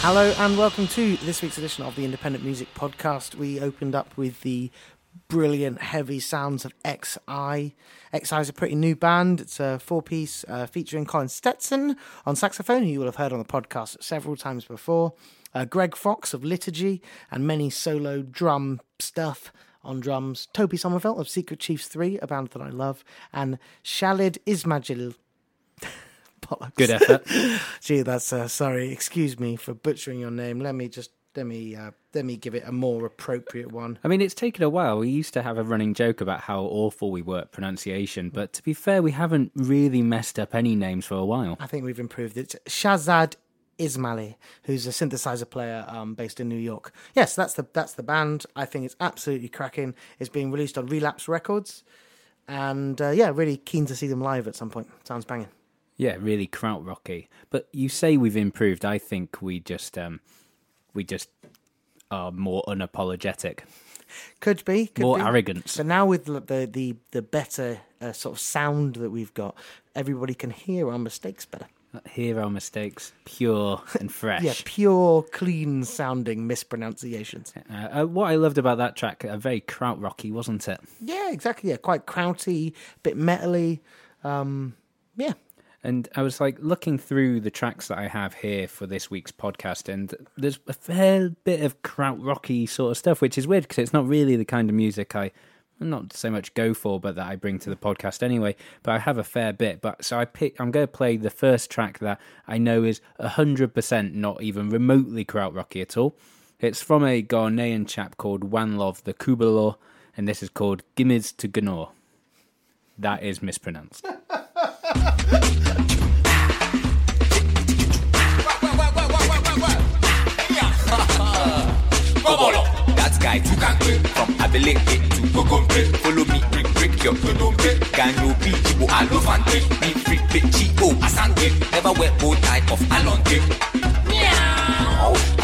Hello and welcome to this week's edition of the Independent Music Podcast. We opened up with the brilliant heavy sounds of Ex Eye. XI is a pretty new band. It's a four piece uh, featuring Colin Stetson on saxophone, who you will have heard on the podcast several times before. Uh, Greg Fox of Liturgy and many solo drum stuff on drums. Toby Summerfield of Secret Chiefs 3, a band that I love. And Shalid Ismajil bollocks. Good effort. Gee, that's uh, sorry. Excuse me for butchering your name. Let me just let me uh, let me give it a more appropriate one. I mean, it's taken a while. We used to have a running joke about how awful we were at pronunciation, but to be fair, we haven't really messed up any names for a while. I think we've improved it. Shahzad Ismaily, who's a synthesizer player um, based in New York. Yes, that's the that's the band. I think it's absolutely cracking. It's being released on Relapse Records, and uh, yeah, really keen to see them live at some point. Sounds banging. Yeah, really krautrocky. But you say we've improved. I think we just um, we just are more unapologetic. Could be. Could More be. arrogance. But now with the the the, better uh, sort of sound that we've got, everybody can hear our mistakes better. Hear our mistakes, pure and fresh. Yeah, pure, clean sounding mispronunciations. Uh, uh, what I loved about that track, uh, very krautrocky, wasn't it? Yeah, exactly. Yeah, quite krauty, a bit metally. Um, yeah, And I was like looking through the tracks that I have here for this week's podcast, and there's a fair bit of krautrocky sort of stuff, which is weird because it's not really the kind of music I not so much go for, but that I bring to the podcast anyway. But I have a fair bit. But so I pick. I'm going to play the first track that I know is hundred percent not even remotely krautrocky at all. It's from a Ghanaian chap called Wanlov the Kubolor, and this is called Gimmiz to Gnor. That is mispronounced. Took a clip from Abeleke to Gogombe. Follow me, break, break your Gogombe. Ganyo B, Ibo Alofante. Me free, Pechi, O, Asante. Never wear bow tie of Alonte.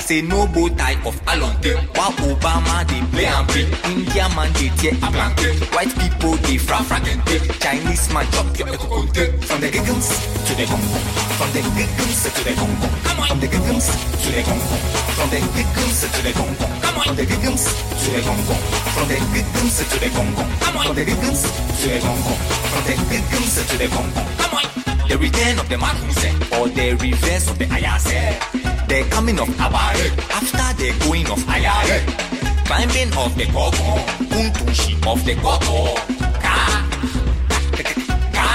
Say no bow tie of Alonte. While Obama, they play and play. India man, they tear a blanket. White people, they fra fragante. Chinese man, chop your ekokonte. From the giggles to the gong From the giggles to the gong From the giggles to the gong From the giggles to the gong From the giggles to the gong From the giggles to the gong From the giggles to the gong From the giggles to the gong Congo. The return of the Mahuse or the reverse of the Ayase. The coming of Abare after the going of Ayare. Climbing of the Koko. Kuntushi of the Koko. Ka. Ka.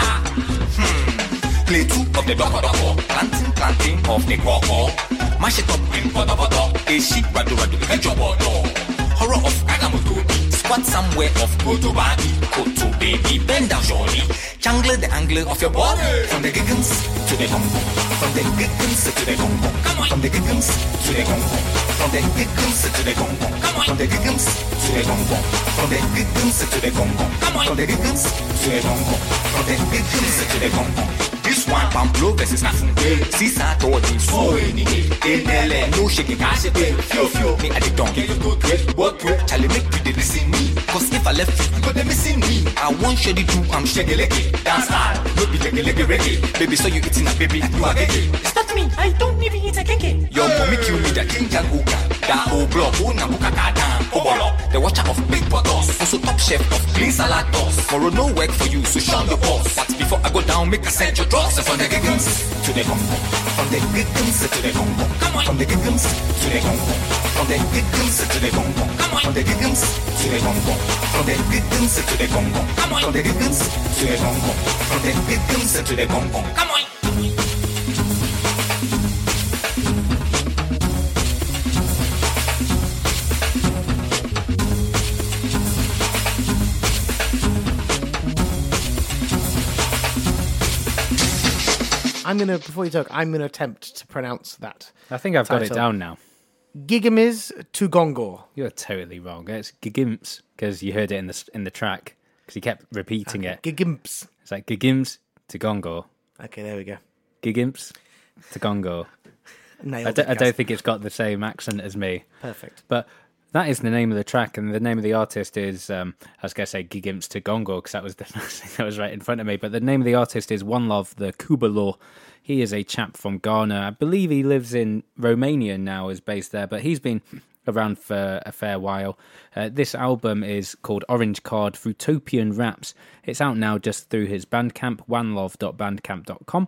Hmm. Play two of the Doko Doko. Planting, planting of the Koko. Mash it up in Bodo Bodo. Eshi, Radu Radu, Hejobodo. Horror of Kagamotobi. Want somewhere off Koto Body, Koto Baby, bend down surely. Jungle the angler of your body. From the giggles to the gong gong. From the giggles to the gong gong. Come on. From the giggles to the gong gong. From the giggles to the gong gong. Come on. From the giggles to the gong gong. From the giggles to the gong gong. Come on. From the giggles to the gong gong. From the giggles to the gong gong. One pump low versus nothing. Six told thirty. so. in it. No shaking, I say, feel, feel. Me at the donkey. What, what, Charlie, make you didn't see me. Cause if I left you, you go they missing me. I want shady do, I'm shaggy leggy. Dance hard, no be leggy leggy reggae. Baby, so you eating a baby, you are gay. Stop me, I don't even eat a cake. Your mommy kill me the king kuka. Da o block, o na buka kada. Obolo, oh, the watcher of big bottles. Also top chef of clean salad toss. Tomorrow no work for you, so shun your boss. But before I go down, make a send your. And from the giggles to the Congo. From the giggles to the Congo. From the giggles to the Congo. From the giggles to the Congo. From the giggles to the Congo. From the giggles to the Congo. From the giggles to the Congo. From the giggles to the Congo. Come on. I'm gonna before you talk, I'm gonna attempt to pronounce that. I think I've got it down now. Gigamiz Tugongor. You're totally wrong. It's Gigimps because you heard it in the in the track because he kept repeating it. Gigimps. It's like Gigims to Gongo, Okay, there we go. Gigimps to Gongo. Nailed I it, don't, I don't think it's got the same accent as me, Perfect. but that is the name of the track, and the name of the artist is um, I was going to say Gigimps to Gongo because that was the first thing that was right in front of me. But the name of the artist is Wanlov the Kubolor. He is a chap from Ghana. I believe he lives in Romania now, is based there, but he's been around for a fair while. Uh, this album is called Orange Card Fruitopian Raps. It's out now just through his Bandcamp, wanlove.bandcamp.com.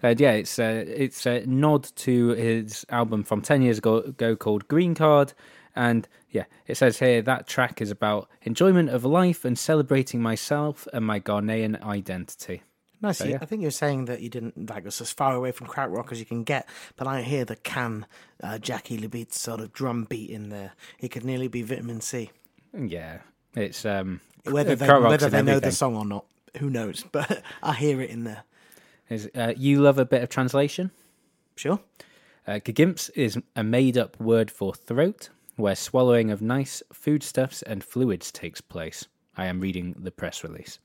And yeah, it's a, it's a nod to his album from 10 years ago, ago called Green Card. And yeah, it says here that track is about enjoyment of life and celebrating myself and my Ghanaian identity. Nice. you- yeah. I think you're saying that you didn't like us as far away from krautrock as you can get, but I hear the can uh, Jaki Liebezeit sort of drum beat in there. It could nearly be vitamin C. Yeah, it's um Whether they, whether they know the song or not, who knows? But I hear it in there. Is, uh, you love a bit of translation? Sure. Uh, is a made up word for throat, where swallowing of nice foodstuffs and fluids takes place. I am reading the press release.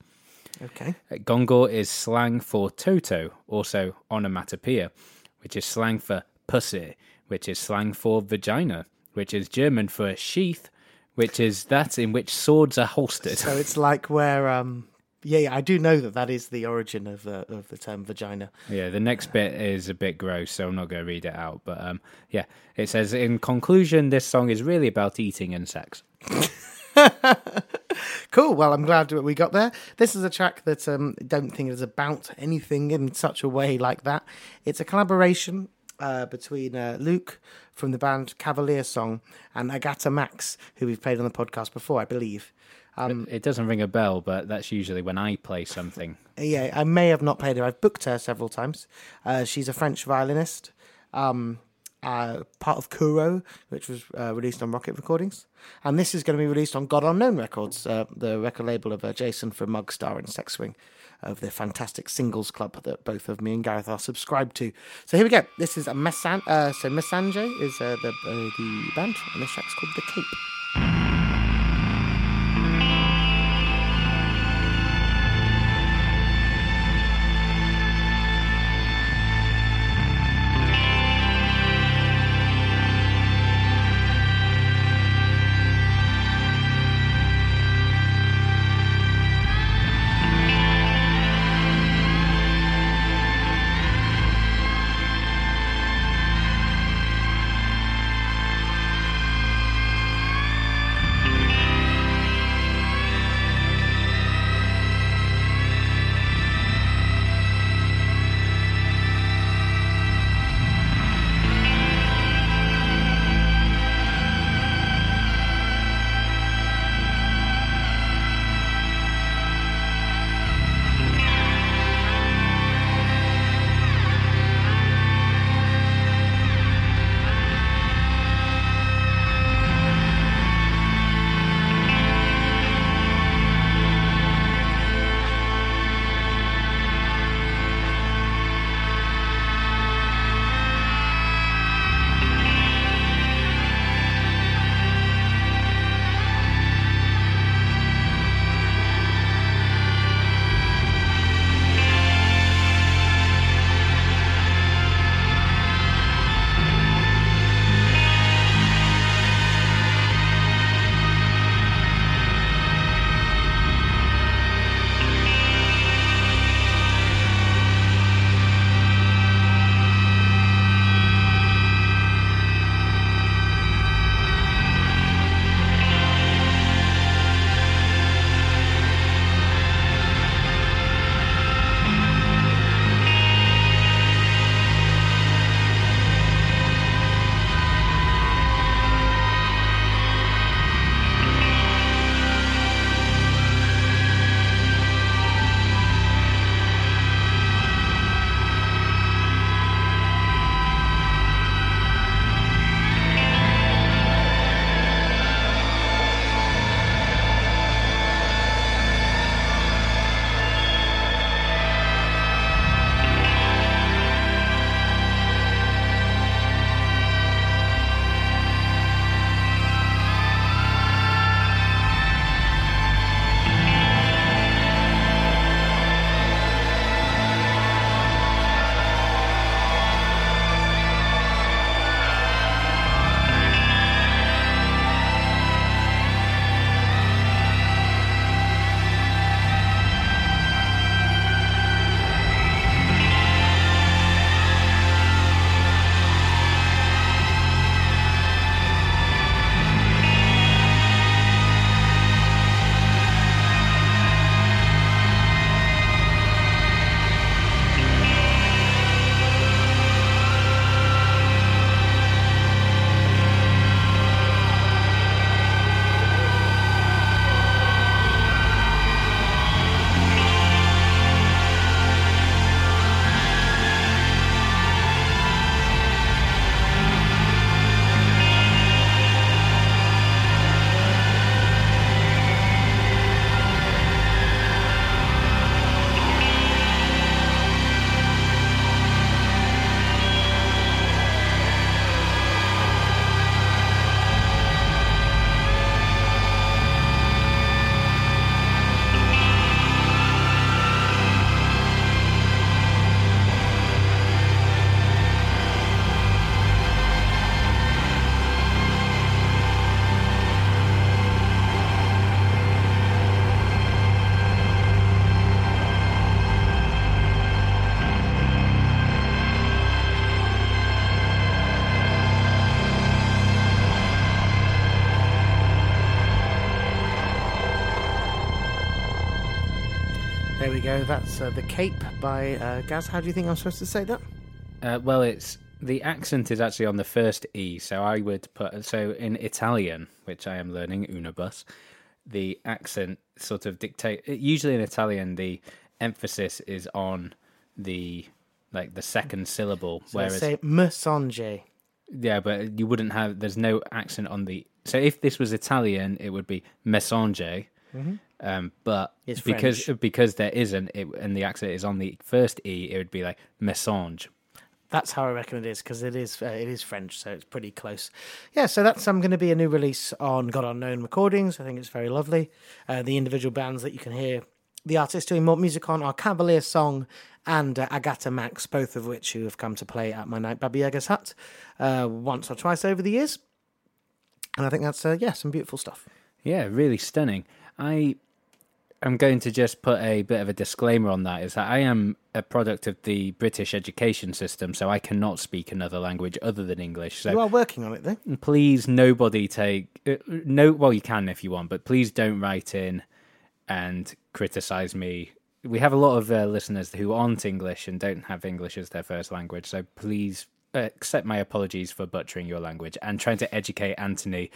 Okay. Uh, Gongor is slang for toto, also onomatopoeia, which is slang for pussy, which is slang for vagina, which is German for sheath, which is that in which swords are holstered. So it's like where, um, yeah, yeah, I do know that that is the origin of the of the term vagina. Yeah, the next bit is a bit gross, so I'm not going to read it out. But um, yeah, it says in conclusion, this song is really about eating and sex. Cool. Well, I'm glad we got there. This is a track that um, don't think is about anything in such a way like that. It's a collaboration uh, between uh, Luke from the band Cavalier Song and Agathe Max, who we've played on the podcast before, I believe. Um, it doesn't ring a bell, but that's usually when I play something. yeah, I may have not played her. I've booked her several times. Uh, she's a French violinist. Um, uh, part of Kuro, which was uh, released on Rocket Recordings. And this is going to be released on God Unknown Records, uh, the record label of uh, Jason from Mugstar and Sex Swing, of the fantastic singles club that both of me and Gareth are subscribed to. So here we go. This is a Messan. Uh, so Messange is the the band, and this track's called The Cape. Go. That's uh, The Cape by uh, Gaz. How do you think I'm supposed to say that? Uh, well, it's the accent is actually on the first e, so I would put so in Italian, which I am learning unibus. The accent sort of dictate. Usually in Italian, the emphasis is on the like the second syllable, So whereas say Messange. yeah, but you wouldn't have. There's no accent on the. So if this was Italian, it would be messanger. Um, but It's because French. because there isn't, it, and the accent is on the first e, it would be like message. That's how I reckon it is because it is uh, it is French, so it's pretty close. Yeah, so that's um, going to be a new release on God Unknown Recordings. I think it's very lovely. Uh, the individual bands that you can hear the artists doing more music on are Cavalier Song and uh, Agathe Max, both of which who have come to play at my night Baba Yaga's hut uh, once or twice over the years. And I think that's uh, yeah some beautiful stuff. Yeah, really stunning. I am going to just put a bit of a disclaimer on that is that I am a product of the British education system, so I cannot speak another language other than English. So You are working on it though. please nobody take uh, no well you can if you want but please don't write in and criticize me we have a lot of uh, listeners who aren't english and don't have english as their first language so please accept my apologies for butchering your language and trying to educate anthony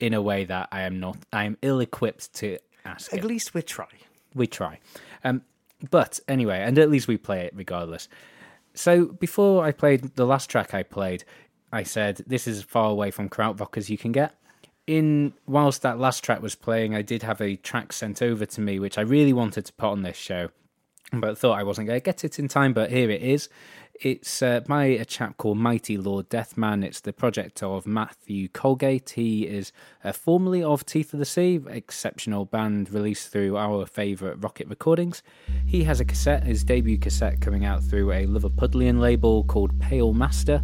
in a way that i am not i am ill equipped to ask At him least we try. we try. Um, but anyway, and at least we play it regardless. So before I played the last track I played, I said this is as far away from krautrock as you can get. In whilst that last track was playing, I did have a track sent over to me which I really wanted to put on this show, but thought I wasn't going to get it in time. But here it is. It's uh, by a chap called Mighty Lord Deathman. It's the project of Matthew Colgate. He is uh, formerly of Teeth of the Sea, exceptional band released through our favourite Rocket Recordings. He has a cassette, his debut cassette, coming out through a Liverpudlian label called Pale Master,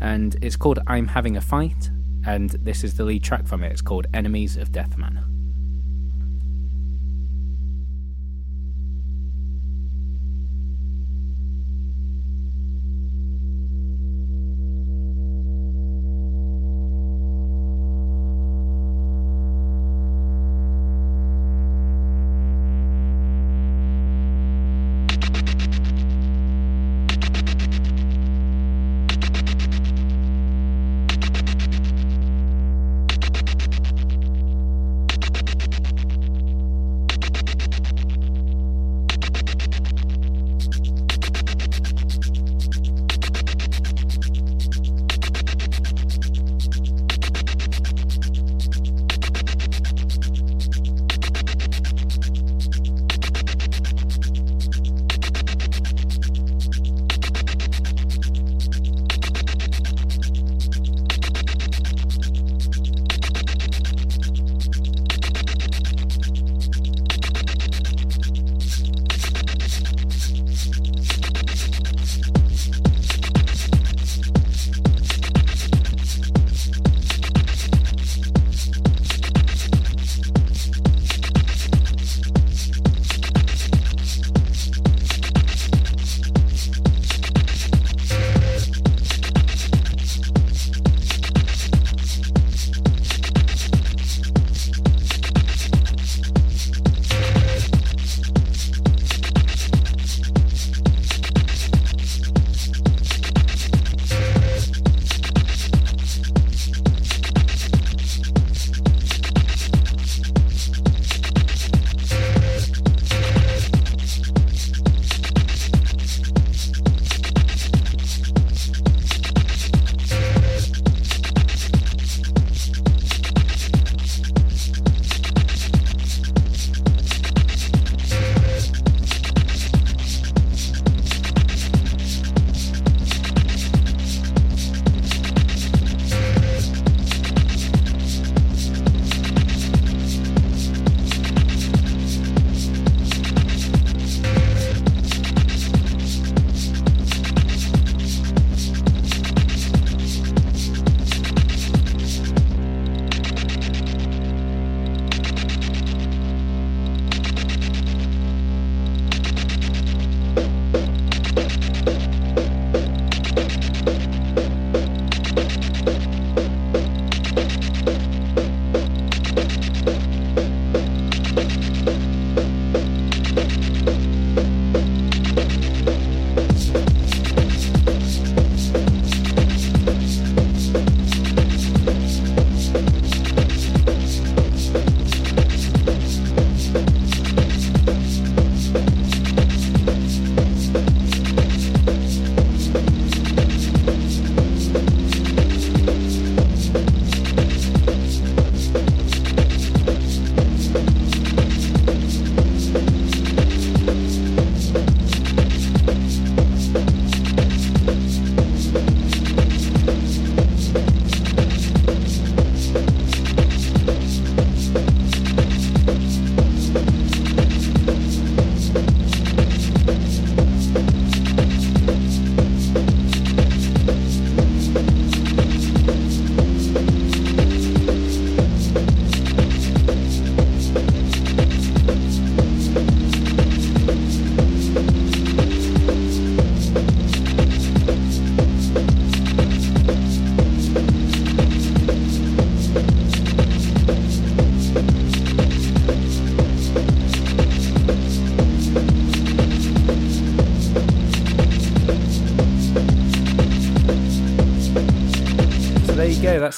and it's called I'm Having a Fight. And this is the lead track from it. It's called Enemies of Deathman.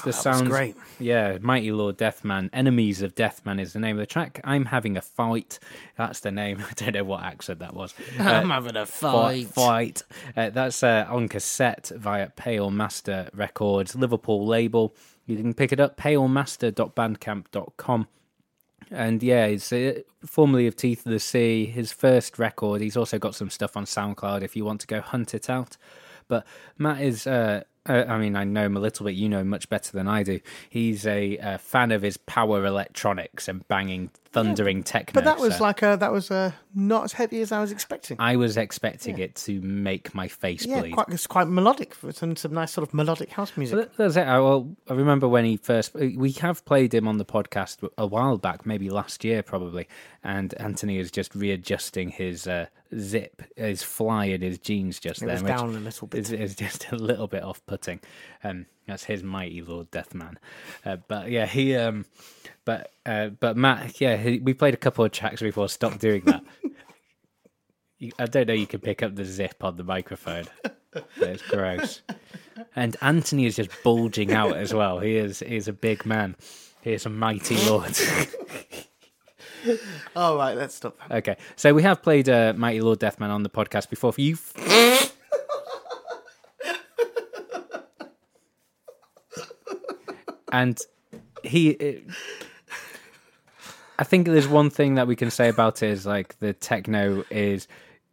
The That was sound. great. Yeah, Mighty Lord Deathman. Enemies of Deathman is the name of the track. I'm having a fight. That's the name. I don't know what accent that was. I'm Uh, having a Fight. fight. Fight. Uh, that's uh, on cassette via Pale Master Records, Liverpool label. You can pick it up, palemaster.bandcamp.com. And yeah, it's uh, formerly of Teeth of the Sea, his first record. He's also got some stuff on SoundCloud if you want to go hunt it out. But Matt is, uh, uh, I mean, I know him a little bit. You know him much better than I do. He's a, uh fan of his power electronics and banging, thundering techno. But that was so like a that was uh, not as heavy as I was expecting. I was expecting it to make my face yeah, bleed. quite it's quite melodic some some nice sort of melodic house music. Well, That's it. I, well, I remember when he first. We have played him on the podcast a while back, maybe last year, probably. And Anthony is just readjusting his uh, zip, his fly in his jeans just It then, down a little bit. is, is just a little bit off-putting. Um, that's his mighty Lord Deathman. Uh, but yeah, he. Um, but uh, but Matt, yeah, he, we played a couple of tracks before. Stop doing that. You- I don't know. You can pick up the zip on the microphone. It's gross. And Anthony is just bulging out as well. He is he is a big man. He is a mighty lord. All right, let's stop. that. okay, so we have played uh, Mighty Lord Deathman on the podcast before. For you, and he. I think there's one thing that we can say about it is like the techno is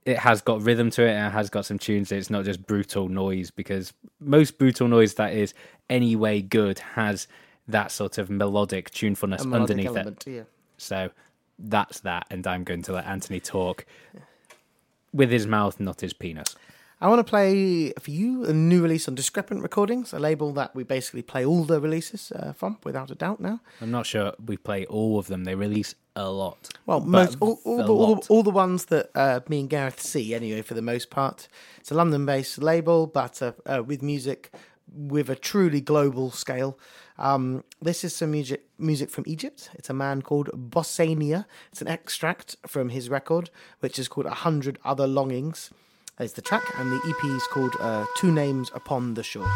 it has got rhythm to it and it has got some tunes. It's not just brutal noise because most brutal noise that is anyway good has that sort of melodic tunefulness melodic underneath it. yeah. So that's that, and I'm going to let Anthony talk with his mouth, not his penis. I want to play for you a new release on Discrepant Recordings, a label that we basically play all the releases uh, from, without a doubt. Now, I'm not sure we play all of them. They release a lot. well, most all, all, the, all, all the ones that uh, me and Gareth see, anyway, for the most part. It's a London-based label, but uh, uh, with music with a truly global scale. Um, this is some music music from Egypt. It's a man called Bossania. It's an extract from his record, which is called A Hundred Other Longings. There's the track, and the EP is called uh, Two Names Upon the Shore.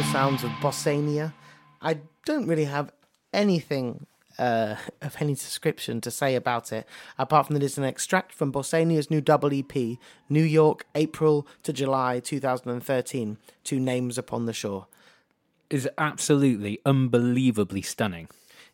Beautiful sounds of Bossania. I don't really have anything uh, of any description to say about it, apart from that it's an extract from Bossania's new double EP, New York, April to July 2013, Two Names Upon the Shore. Is absolutely unbelievably stunning.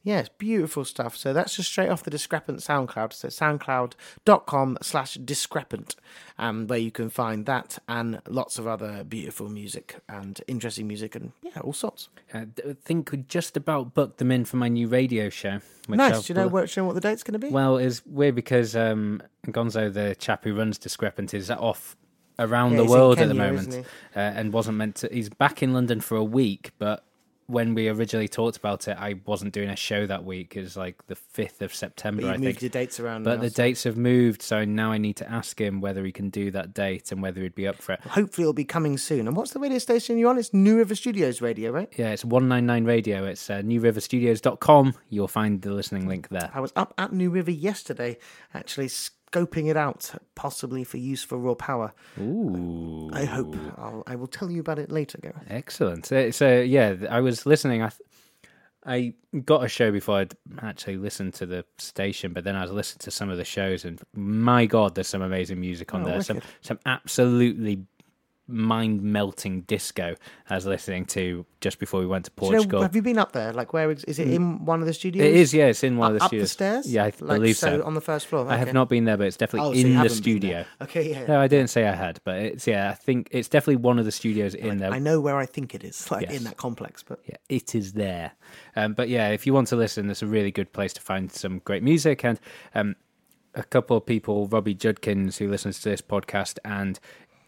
Yes, beautiful stuff. So that's just straight off the Discrepant SoundCloud. So soundcloud.com slash discrepant, um, where you can find that and lots of other beautiful music and interesting music and yeah, all sorts. I think we just about booked them in for my new radio show. which nice. I'll Do you know, bl- what, do you know what the date's going to be? Well, it's weird because um, Gonzo, the chap who runs Discrepant, is off around Yeah, the world at the moment uh, and wasn't meant to. He's back in London for a week, but when we originally talked about it, I wasn't doing a show that week. It was like the 5th of September, but you I moved think. your dates around. But now, the so dates have moved, so now I need to ask him whether he can do that date and whether he'd be up for it. Hopefully, it'll be coming soon. And what's the radio station you're on? It's New River Studios Radio, right? Yeah, it's 199 Radio. It's uh, newriverstudios.com. You'll find the listening link there. I was up at New River yesterday, actually scoping it out, possibly for use for raw power. Ooh. I hope. I'll, I will tell you about it later, Gareth. Excellent. So, so yeah, I was listening. I, th- I got a show before I'd actually listened to the station, but then I was listening to some of the shows, and my God, there's some amazing music on Oh, there. Some some absolutely mind melting disco. I was listening to just before we went to Do you know, Portugal. have you been up there? Like, where is, is it in one of the studios? it is, yeah, it's in one of the up studios. the stairs? Yeah, I like, believe so. On the first floor. I have not been there, but it's definitely Oh, so in the studio. Okay, yeah. No, I didn't say I had, but it's yeah. I think it's definitely one of the studios in there. I know where I think it is, like Yes. in that complex. But yeah, it is there. Um, but yeah, if you want to listen, it's a really good place to find some great music. And um, a couple of people, Robbie Judkins, who listens to this podcast and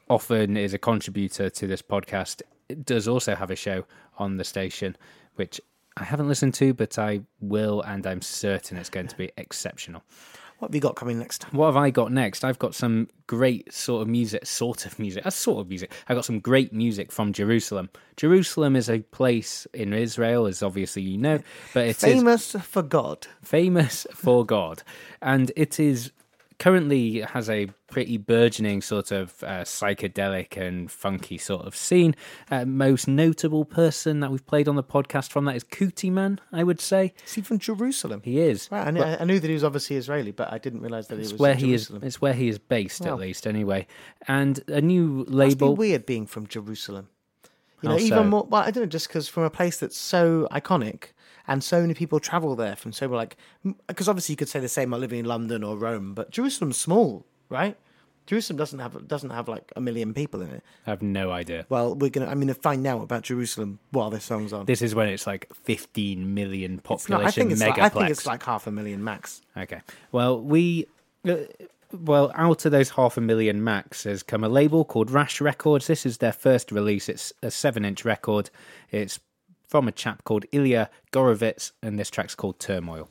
often is a contributor to this podcast, does also have a show on the station, which I haven't listened to, but I will, and I'm certain it's going to be exceptional. what have you got coming next? What have I got next? I've got some great sort of music, sort of music, a sort of music. I've got some great music from Jerusalem. Jerusalem is a place in Israel, as obviously you know, but it is Famous for God. famous for God, and it is currently has a pretty burgeoning sort of uh, psychedelic and funky sort of scene. Uh, most notable person that we've played on the podcast from that is Kutiman, I would say. Is he from Jerusalem? He is. Right, I knew, I knew that he was obviously Israeli, but I didn't realise that he was where he is. It's where he is based, Wow. at least, anyway. And a new be label. weird being from Jerusalem. You know, How even more. Well, I don't know, just because from a place that's so iconic and so many people travel there from so like, because obviously you could say the same about living in London or Rome, but Jerusalem's small, right? Jerusalem doesn't have doesn't have like a million people in it. I have no idea. Well, we're gonna. I'm gonna find out about Jerusalem while this song's on. This is when it's like 15 million population not- I think it's megaplex. like, I think it's like half a million max. Okay. Well, we. Uh, well, out of those half a million max has come a label called Rash Records. This is their first release. It's a seven inch record. It's from a chap called Ilya Gorovitz, and this track's called Turmoil.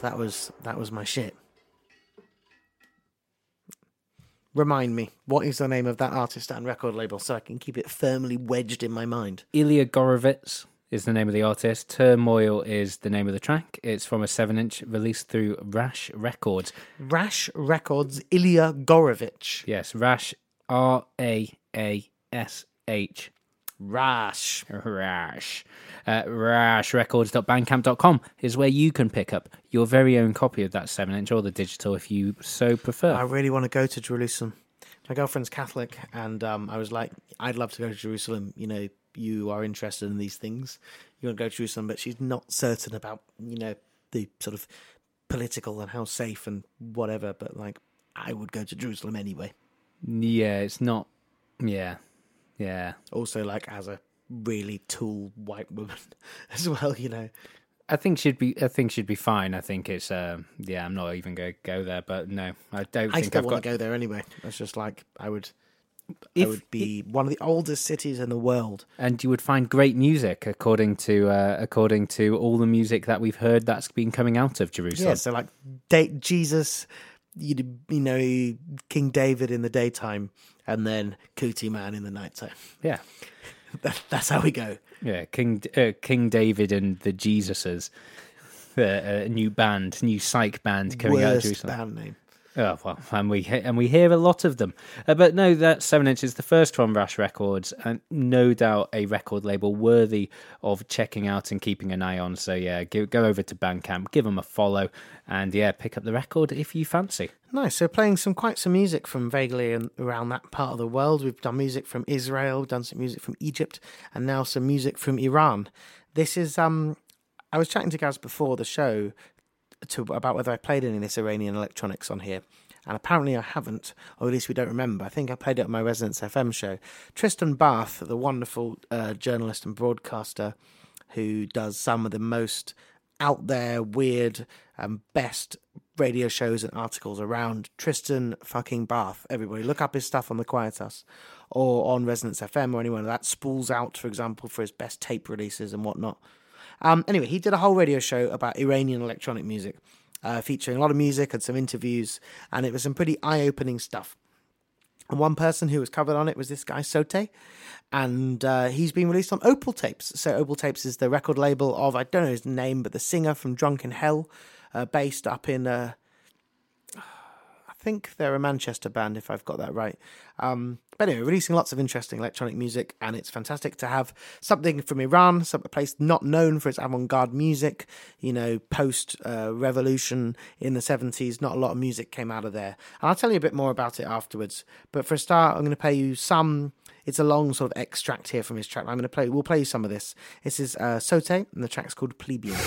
That was that was my shit. Remind me, what is the name of that artist and record label so I can keep it firmly wedged in my mind? Ilya Gorovitz is the name of the artist. Turmoil is the name of the track. It's from a seven-inch released through Raash Records. Raash Records, Ilya Gorovich. Yes, Raash R A A S H. Rash. Rash. Uh, raashrecords.bandcamp.com is where you can pick up your very own copy of that 7 inch or the digital if you so prefer. I really want to go to Jerusalem. My girlfriend's Catholic, and um, I was like, I'd love to go to Jerusalem. You know, you are interested in these things. You want to go to Jerusalem, but she's not certain about, you know, the sort of political and how safe and whatever. But like, I would go to Jerusalem anyway. yeah, it's not. Yeah. Yeah. Also, like as a really tall white woman as well. You know, I think she'd be. I think she'd be fine. I think it's. Um, yeah, I'm not even going to go there. But no, I don't I think I've want got. to go there anyway. It's just like I would. I would be one of the oldest cities in the world. and you would find great music according to uh, according to all the music that we've heard that's been coming out of Jerusalem. Yeah, so like date Jesus, you, you know, King David in the daytime, and then Kutiman in the nighttime. yeah, That, that's how we go. yeah. King uh, King David and the Jesuses, uh, a new band, new psych band coming out of Worst Jerusalem. band name. Oh well, and we and we hear a lot of them. Uh, but no, that seven inch is the first from Raash Records, and no doubt a record label worthy of checking out and keeping an eye on. So yeah, go, go over to Bandcamp, give them a follow, and yeah, pick up the record if you fancy. Nice. So playing some quite some music from vaguely around that part of the world. We've done music from Israel, done some music from Egypt, and now some music from Iran. This is um I was chatting to Gaz before the show to about whether I played any of this Iranian electronics on here. And apparently I haven't, or at least we don't remember. I think I played it on my Resonance FM show. Tristan Bath, the wonderful uh, journalist and broadcaster who does some of the most out there, weird, and best radio shows and articles around. Tristan fucking Bath. Everybody, look up his stuff on the Quietus or on Resonance FM or anywhere that spools out, for example, for his best tape releases and whatnot. Um, anyway, he did a whole radio show about Iranian electronic music, uh, featuring a lot of music and some interviews, and it was some pretty eye-opening stuff. And one person who was covered on it was this guy Sote, and uh, he's been released on Opal Tapes. So Opal Tapes is the record label of I don't know his name, but the singer from Drunken Hell, uh, based up in. Think they're a Manchester band, if I've got that right. Um, but anyway, releasing lots of interesting electronic music, and it's fantastic to have something from Iran, some a place not known for its avant-garde music. You know, post uh, revolution in the seventies, not a lot of music came out of there. And I'll tell you a bit more about it afterwards. But for a start, I'm going to play you some. It's a long sort of extract here from his track. I'm going to play. We'll play you some of this. This is uh, Sote, and the track's called Plebeian.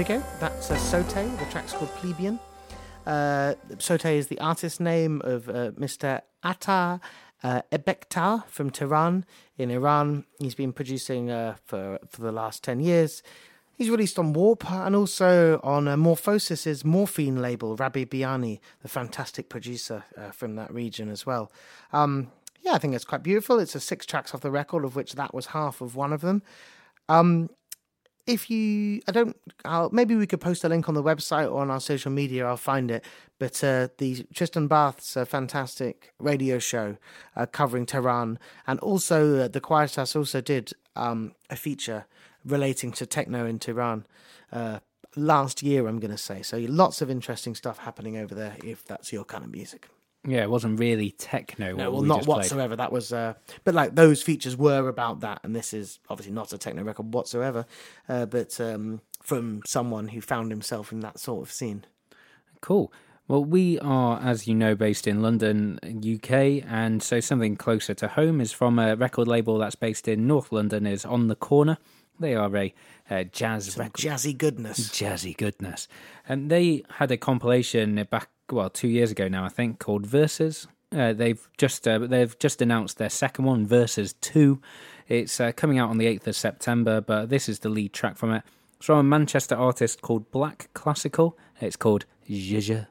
We go. That's uh, Sote. The track's called Plebeian. Uh, Sote is the artist name of uh, Mr. Ata uh, Ebtekar from Tehran in Iran. He's been producing uh, for for the last ten years. He's released on Warp and also on uh, Morphosis's Morphine label, Rabih Beaini, the fantastic producer uh, from that region as well. Um, yeah, I think it's quite beautiful. It's a six tracks off the record, of which that was half of one of them. Um, if you, I don't, I'll, maybe we could post a link on the website or on our social media. I'll find it. But uh, the Tristan Bath's a fantastic radio show uh, covering Tehran, and also uh, the Quietus also did um, a feature relating to techno in Tehran uh, last year. I'm going to say so. Lots of interesting stuff happening over there. If that's your kind of music. Yeah, it wasn't really techno. No, well, we not just played. whatsoever. That was, uh, but like those features were about that, and this is obviously not a techno record whatsoever, uh, but um, from someone who found himself in that sort of scene. Cool. Well, we are, as you know, based in London, UK, and so something closer to home is from a record label that's based in North London. Is On the Corner. They are a uh, jazz jazzy goodness. jazzy goodness. And they had a compilation back well two years ago now, I think, called Verses. Uh, they've just uh, they've just announced their second one, Verses Two. It's uh, coming out on the eighth of September, but this is the lead track from it. It's from a Manchester artist called Black Classical. It's called Zhizha.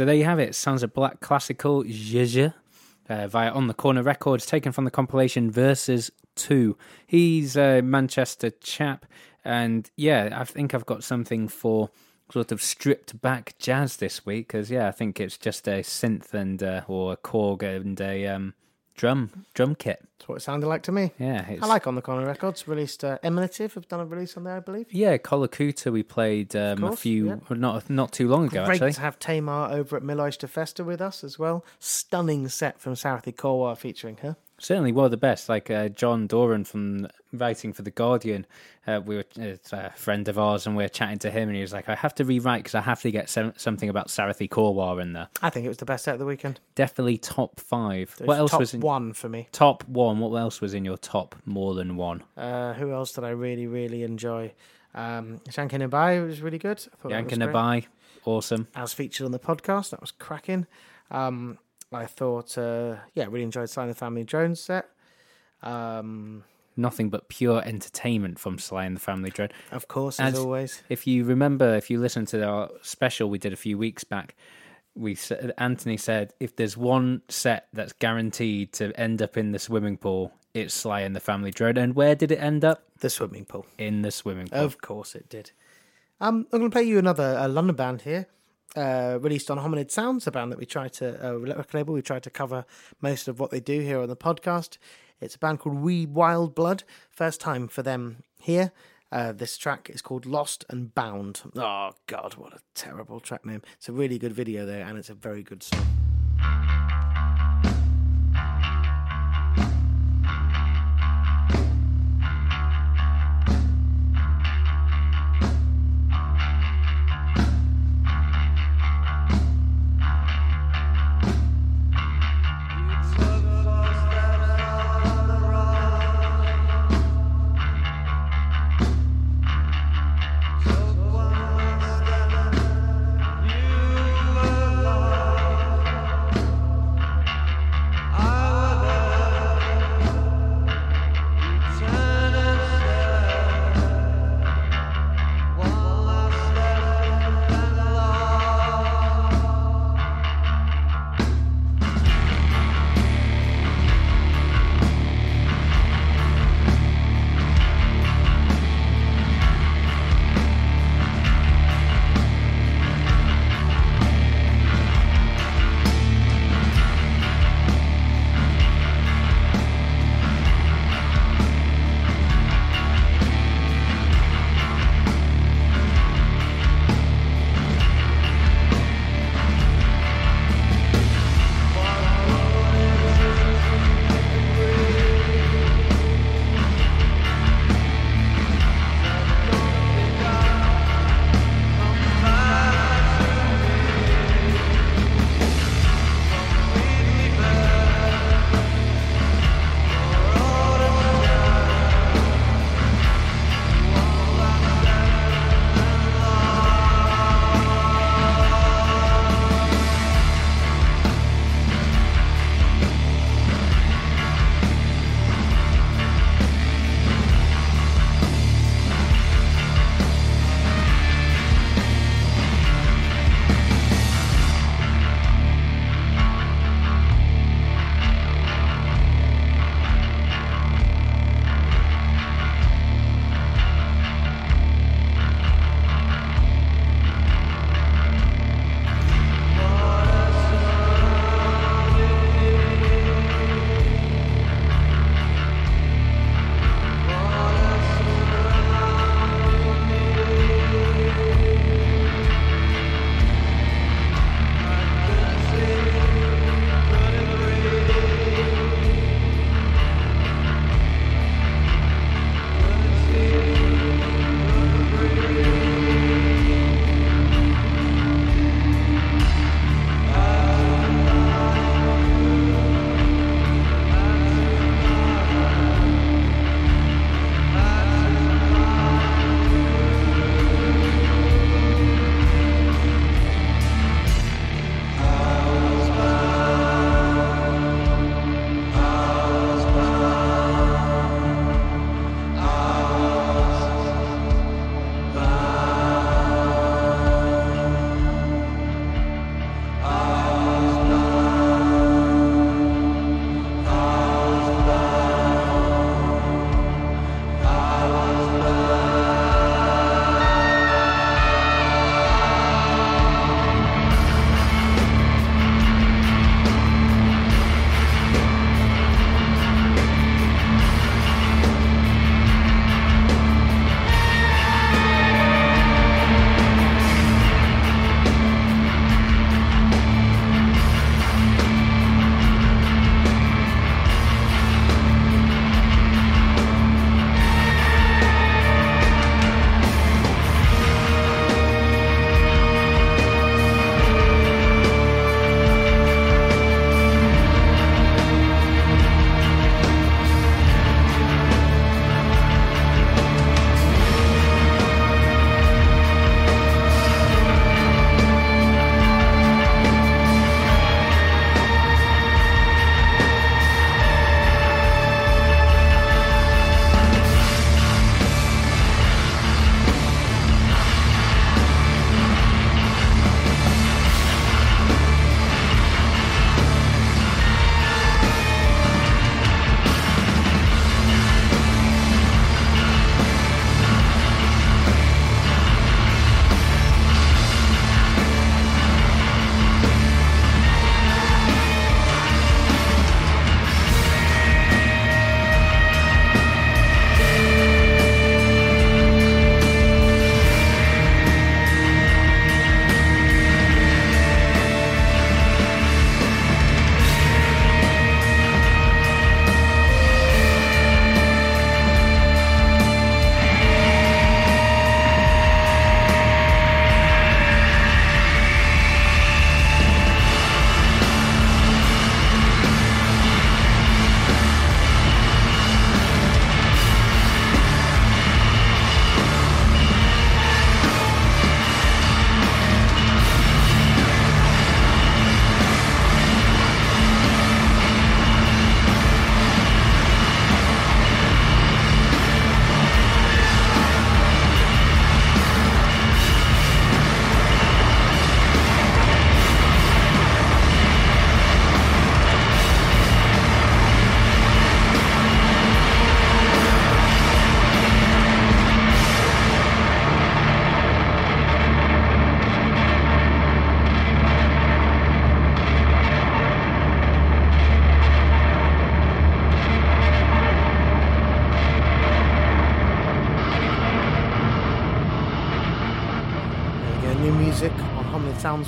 So there you have it. Sounds of Black Classical Zhezhe uh, via On the Corner Records, taken from the compilation Versus 2. He's a Manchester chap, and yeah, I think I've got something for sort of stripped back jazz this week because yeah, I think it's just a synth and uh, or a Korg and a um, drum drum kit. That's what it sounded like to me. Yeah, it's, I like On the Corner Records. Released uh, Emanative have done a release on there, I believe. Yeah, Collocutor we played um, a few yeah. not not too long ago Great actually. to have Tamar over at Miloyster Festa with us as well. Stunning set from Sarathi Korwar featuring her. Certainly one of the best. Like uh, John Doran from writing for the Guardian, uh, we were it's a friend of ours, and we were chatting to him, and he was like, "I have to rewrite because I have to get some, something about Sarathi Korwar in there." I think it was the best set of the weekend. Definitely top five. What else top was in one for me? top one? What else was in your top more than one? Uh, who else did I really, really enjoy? Um, Shankin Abai was really good. I thought that was Yankin. Abai, awesome. as featured on the podcast. That was cracking. Um, I thought, uh, yeah, really enjoyed Sly and the Family Drone set. Um, Nothing but pure entertainment from Sly and the Family Drone. of course, as, As- always. If you remember, if you listened to our special we did a few weeks back, we said, Anthony said if there's one set that's guaranteed to end up in the swimming pool, it's Sly and the Family Drone. And where did it end up? The swimming pool. In the swimming pool. Of course, it did. Um, I'm going to play you another uh, London band here. Uh, released on Hominid Sounds, a band that we try to uh, record label. We try to cover most of what they do here on the podcast. It's a band called We Wild Blood. First time for them here. Uh, this track is called Lost and Bound. Oh God, what a terrible track name! It's a really good video there, and it's a very good song.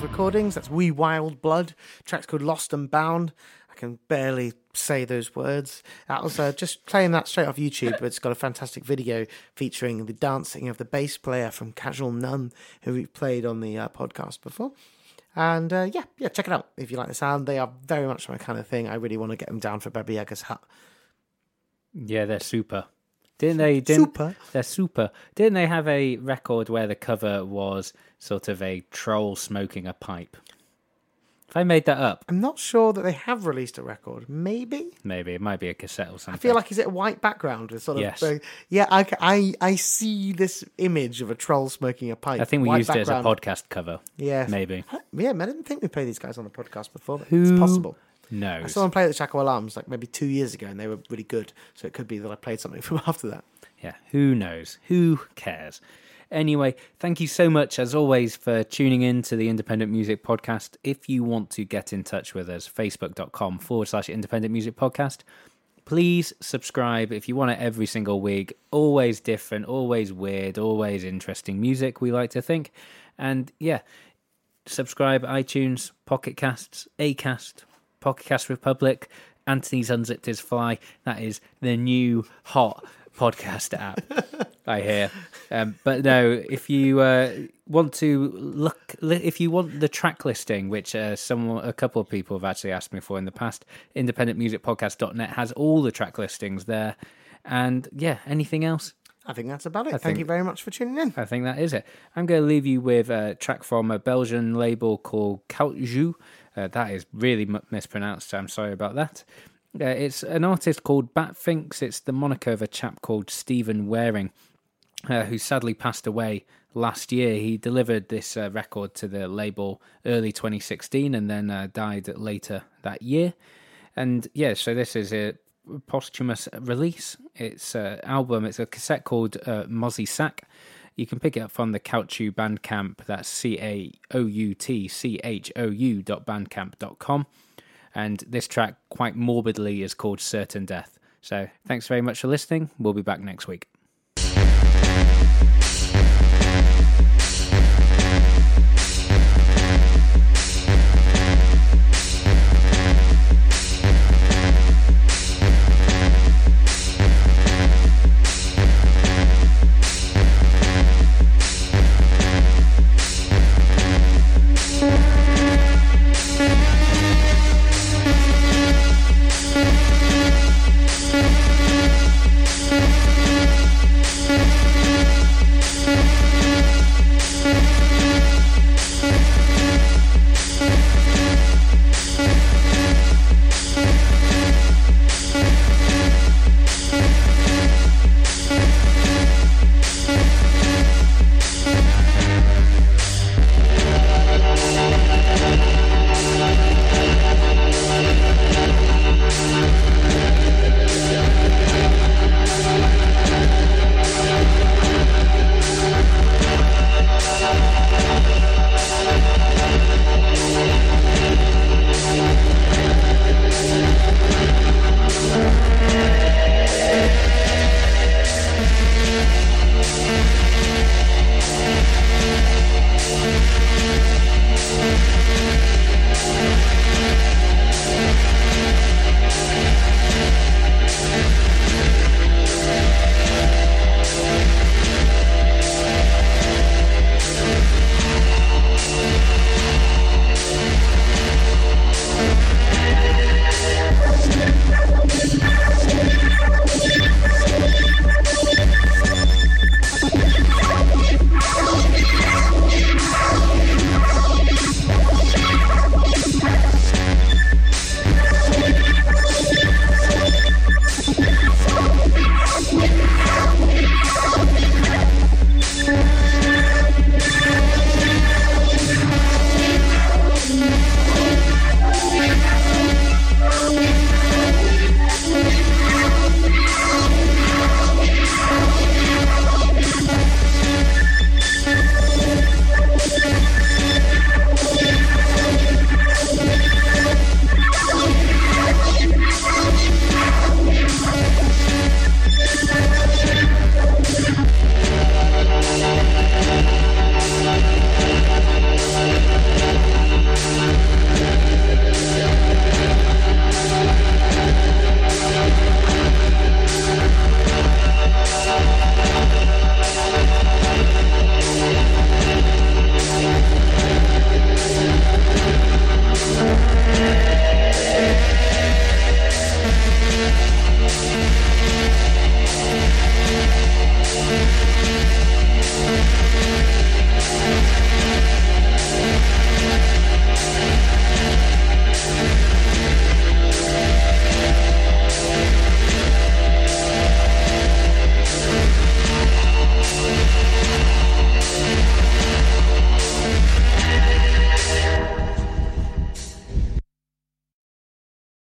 Recordings. That's We Wild Blood. Track's called Lost and Bound. I can barely say those words. That was uh, just playing that straight off YouTube, but it's got a fantastic video featuring the dancing of the bass player from Casual Nun, who we've played on the uh, podcast before. And uh, yeah, yeah, check it out if you like the sound. They are very much my kind of thing. I really want to get them down for Baba Yaga's hut. Yeah, they're super. Didn't they? Didn't, Super. They're super. Didn't they have a record where the cover was sort of a troll smoking a pipe? If I made that up, I'm not sure that they have released a record. Maybe. maybe it might be a cassette or something. I feel like is it a white background with sort of Yes. uh, yeah I, I I see this image of a troll smoking a pipe. I think we White used it as a podcast cover. Yeah, maybe. Yeah, I didn't think we played these guys on the podcast before. But Who It's possible. I saw them play at the Shacklewell Arms like maybe two years ago, and they were really good. So it could be that I played something from after that. Yeah, who knows? Who cares? Anyway, thank you so much, as always, for tuning in to the Independent Music Podcast. If you want to get in touch with us, facebook.com forward slash independent music podcast. Please subscribe if you want it every single week. Always different, always weird, always interesting music, we like to think. And yeah, subscribe iTunes, Pocket Casts, Acast, Pocket Cast Republic, Anthony's Unzipped His Fly. That is the new hot podcast app. I hear. Um, but no, if you uh, want to look, if you want the track listing, which uh, some a couple of people have actually asked me for in the past, independentmusicpodcast.net has all the track listings there. And yeah, anything else? I think that's about it. Thank think- you very much for tuning in. I think that is it. I'm going to leave you with a track from a Belgian label called Caoutchou. Uh, that is really m- mispronounced. I'm sorry about that. Uh, it's an artist called Batfinks. It's the moniker of a chap called Stephen Waring, uh, who sadly passed away last year. He delivered this uh, record to the label early 2016 and then uh, died later that year. And yeah, so this is a posthumous release. It's an album, it's a cassette called uh, Mozzie Sack. You can pick it up from the Caoutchou Bandcamp. That's C A O U T C H O U dot bandcamp dot com. And this track, quite morbidly, is called Certain Death. So thanks very much for listening. We'll be back next week.